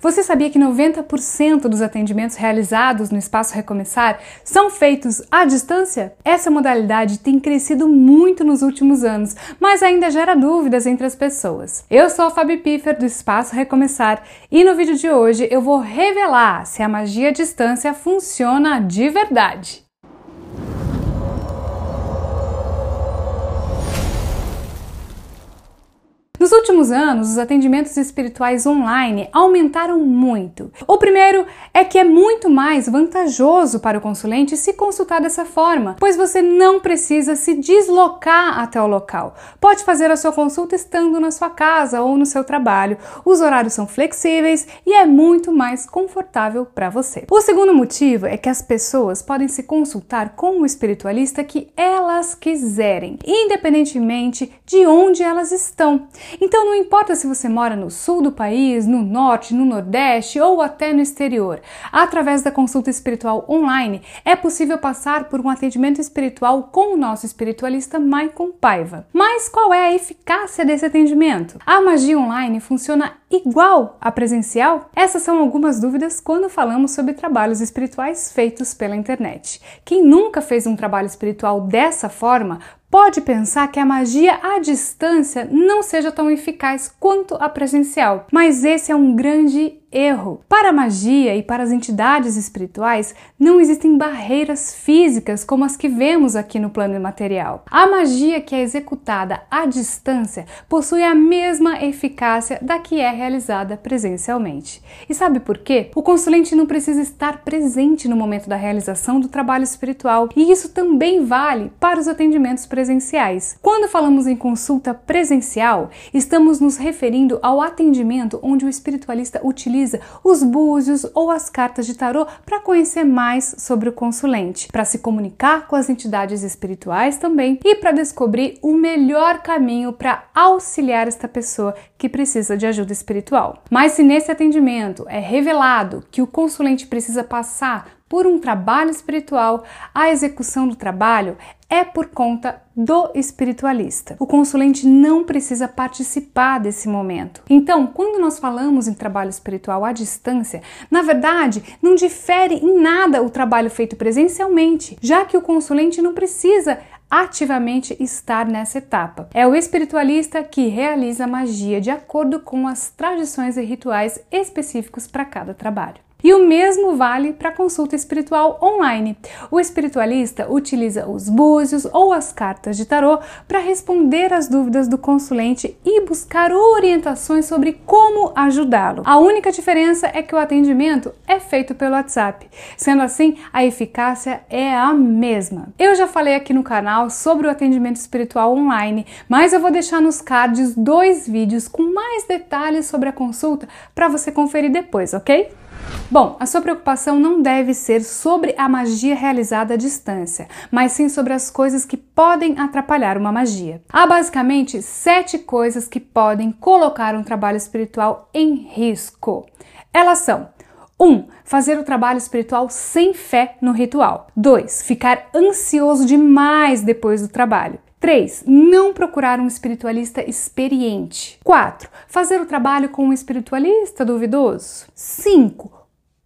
Você sabia que 90% dos atendimentos realizados no Espaço Recomeçar são feitos à distância? Essa modalidade tem crescido muito nos últimos anos, mas ainda gera dúvidas entre as pessoas. Eu sou a Fabi Piffer do Espaço Recomeçar e no vídeo de hoje eu vou revelar se a magia à distância funciona de verdade. Nos últimos anos, os atendimentos espirituais online aumentaram muito. O primeiro é que é muito mais vantajoso para o consulente se consultar dessa forma, pois você não precisa se deslocar até o local. Pode fazer a sua consulta estando na sua casa ou no seu trabalho. Os horários são flexíveis e é muito mais confortável para você. O segundo motivo é que as pessoas podem se consultar com o espiritualista que elas quiserem, independentemente de onde elas estão. Então não importa se você mora no sul do país, no norte, no nordeste ou até no exterior. Através da consulta espiritual online, é possível passar por um atendimento espiritual com o nosso espiritualista Maicon Paiva. Mas qual é a eficácia desse atendimento? A magia online funciona igual à presencial? Essas são algumas dúvidas quando falamos sobre trabalhos espirituais feitos pela internet. Quem nunca fez um trabalho espiritual dessa forma pode pensar que a magia à distância não seja tão eficaz quanto a presencial, mas esse é um grande erro. Para a magia e para as entidades espirituais, não existem barreiras físicas como as que vemos aqui no plano material. A magia que é executada à distância possui a mesma eficácia da que é realizada presencialmente. E sabe por quê? O consulente não precisa estar presente no momento da realização do trabalho espiritual, e isso também vale para os atendimentos presenciais. Quando falamos em consulta presencial, estamos nos referindo ao atendimento onde o espiritualista utiliza os búzios ou as cartas de tarô para conhecer mais sobre o consulente, para se comunicar com as entidades espirituais também e para descobrir o melhor caminho para auxiliar esta pessoa que precisa de ajuda espiritual. Mas se nesse atendimento é revelado que o consulente precisa passar por um trabalho espiritual, a execução do trabalho é por conta do espiritualista. O consulente não precisa participar desse momento. Então, quando nós falamos em trabalho espiritual à distância, na verdade, não difere em nada o trabalho feito presencialmente, já que o consulente não precisa ativamente estar nessa etapa. É o espiritualista que realiza a magia de acordo com as tradições e rituais específicos para cada trabalho. E o mesmo vale para a consulta espiritual online. O espiritualista utiliza os búzios ou as cartas de tarô para responder às dúvidas do consulente e buscar orientações sobre como ajudá-lo. A única diferença é que o atendimento é feito pelo WhatsApp. Sendo assim, a eficácia é a mesma. Eu já falei aqui no canal sobre o atendimento espiritual online, mas eu vou deixar nos cards dois vídeos com mais detalhes sobre a consulta para você conferir depois, ok? Bom, a sua preocupação não deve ser sobre a magia realizada à distância, mas sim sobre as coisas que podem atrapalhar uma magia. Há basicamente sete coisas que podem colocar um trabalho espiritual em risco. Elas são 1. Um, fazer o trabalho espiritual sem fé no ritual. 2. Ficar ansioso demais depois do trabalho. 3. Não procurar um espiritualista experiente. 4. Fazer o trabalho com um espiritualista duvidoso. 5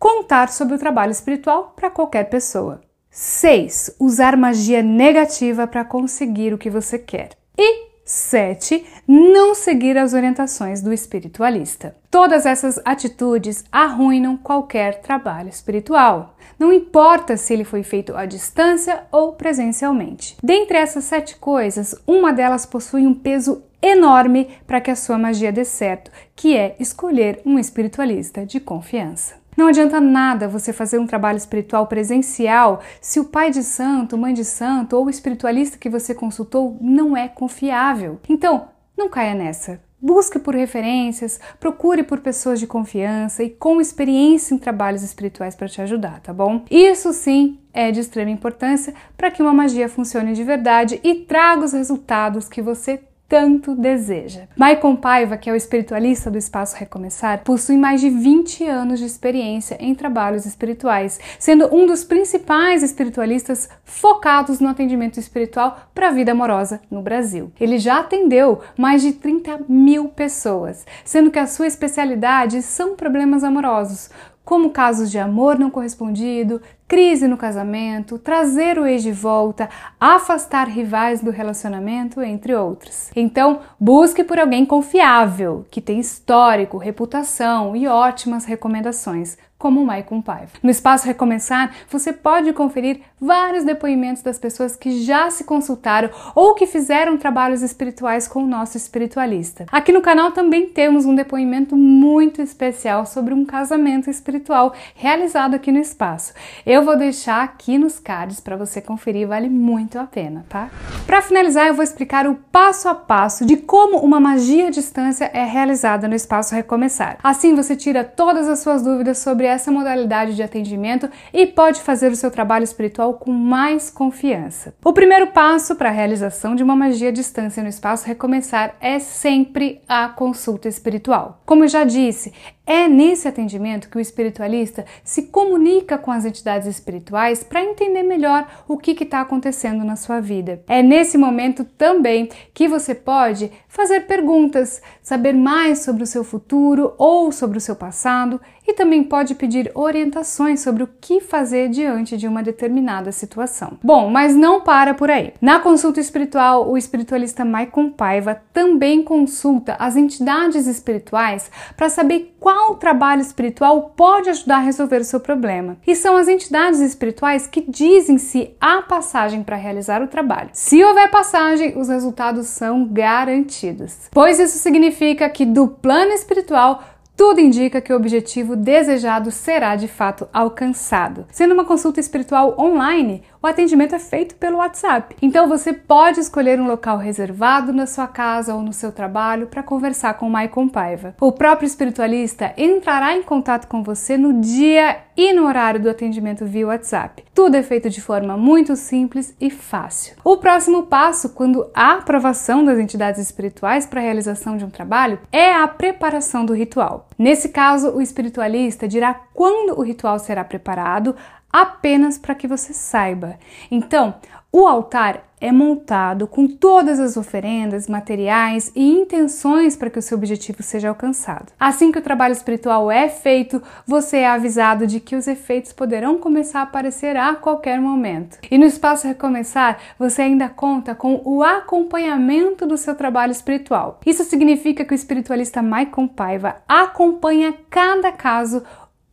contar sobre o trabalho espiritual para qualquer pessoa. 6. Usar magia negativa para conseguir o que você quer. E 7. Não seguir as orientações do espiritualista. Todas essas atitudes arruinam qualquer trabalho espiritual. Não importa se ele foi feito à distância ou presencialmente. Dentre essas sete coisas, uma delas possui um peso enorme para que a sua magia dê certo, que é escolher um espiritualista de confiança. Não adianta nada você fazer um trabalho espiritual presencial se o pai de santo, mãe de santo ou o espiritualista que você consultou não é confiável. Então, não caia nessa. Busque por referências, procure por pessoas de confiança e com experiência em trabalhos espirituais para te ajudar, tá bom? Isso sim é de extrema importância para que uma magia funcione de verdade e traga os resultados que você tanto deseja. Maicon Paiva, que é o espiritualista do Espaço Recomeçar, possui mais de 20 anos de experiência em trabalhos espirituais, sendo um dos principais espiritualistas focados no atendimento espiritual para a vida amorosa no Brasil. Ele já atendeu mais de 30 mil pessoas, sendo que a sua especialidade são problemas amorosos, como casos de amor não correspondido, crise no casamento, trazer o ex de volta, afastar rivais do relacionamento, entre outros. Então, busque por alguém confiável, que tem histórico, reputação e ótimas recomendações, como o Maicon Paiva. No espaço Recomeçar, você pode conferir vários depoimentos das pessoas que já se consultaram ou que fizeram trabalhos espirituais com o nosso espiritualista. Aqui no canal também temos um depoimento muito especial sobre um casamento espiritual realizado aqui no espaço. Eu vou deixar aqui nos cards para você conferir, vale muito a pena, tá? Para finalizar, eu vou explicar o passo a passo de como uma magia à distância é realizada no espaço Recomeçar. Assim você tira todas as suas dúvidas sobre essa modalidade de atendimento e pode fazer o seu trabalho espiritual com mais confiança. O primeiro passo para a realização de uma magia à distância no espaço Recomeçar é sempre a consulta espiritual. Como eu já disse, é nesse atendimento que o espiritualista se comunica com as entidades espirituais para entender melhor o que está acontecendo na sua vida. É nesse momento também que você pode fazer perguntas, saber mais sobre o seu futuro ou sobre o seu passado e também pode pedir orientações sobre o que fazer diante de uma determinada situação. Bom, mas não para por aí. Na consulta espiritual, o espiritualista Maicon Paiva também consulta as entidades espirituais para saber qual trabalho espiritual pode ajudar a resolver o seu problema. E são as entidades espirituais que dizem se há passagem para realizar o trabalho. Se houver passagem, os resultados são garantidos. Pois isso significa que do plano espiritual tudo indica que o objetivo desejado será de fato alcançado. Sendo uma consulta espiritual online, o atendimento é feito pelo WhatsApp. Então você pode escolher um local reservado na sua casa ou no seu trabalho para conversar com Maicon Paiva. O próprio espiritualista entrará em contato com você no dia e no horário do atendimento via WhatsApp. Tudo é feito de forma muito simples e fácil. O próximo passo, quando há aprovação das entidades espirituais para a realização de um trabalho, é a preparação do ritual. Nesse caso, o espiritualista dirá quando o ritual será preparado, apenas para que você saiba. Então, o altar é montado com todas as oferendas, materiais e intenções para que o seu objetivo seja alcançado. Assim que o trabalho espiritual é feito, você é avisado de que os efeitos poderão começar a aparecer a qualquer momento. E no espaço Recomeçar, você ainda conta com o acompanhamento do seu trabalho espiritual. Isso significa que o espiritualista Maicon Paiva acompanha cada caso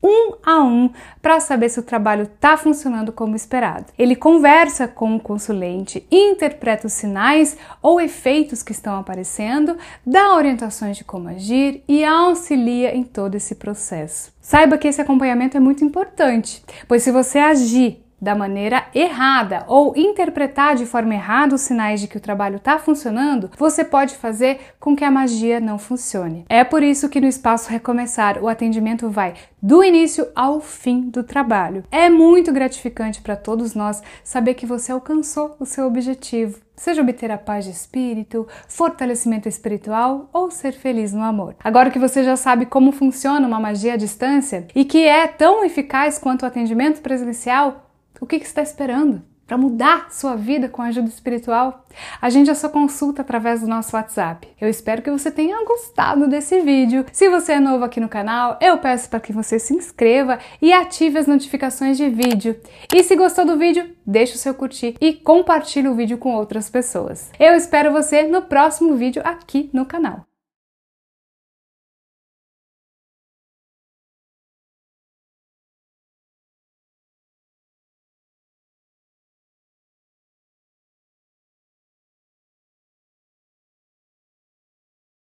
um a um para saber se o trabalho está funcionando como esperado. Ele conversa com o consulente, interpreta os sinais ou efeitos que estão aparecendo, dá orientações de como agir e auxilia em todo esse processo. Saiba que esse acompanhamento é muito importante, pois se você agir da maneira errada ou interpretar de forma errada os sinais de que o trabalho está funcionando, você pode fazer com que a magia não funcione. É por isso que no espaço Recomeçar o atendimento vai do início ao fim do trabalho. É muito gratificante para todos nós saber que você alcançou o seu objetivo. Seja obter a paz de espírito, fortalecimento espiritual ou ser feliz no amor. Agora que você já sabe como funciona uma magia à distância e que é tão eficaz quanto o atendimento presencial, o que, que você está esperando? Para mudar sua vida com ajuda espiritual? Agende a sua consulta através do nosso WhatsApp. Eu espero que você tenha gostado desse vídeo. Se você é novo aqui no canal, eu peço para que você se inscreva e ative as notificações de vídeo. E se gostou do vídeo, deixe o seu curtir e compartilhe o vídeo com outras pessoas. Eu espero você no próximo vídeo aqui no canal.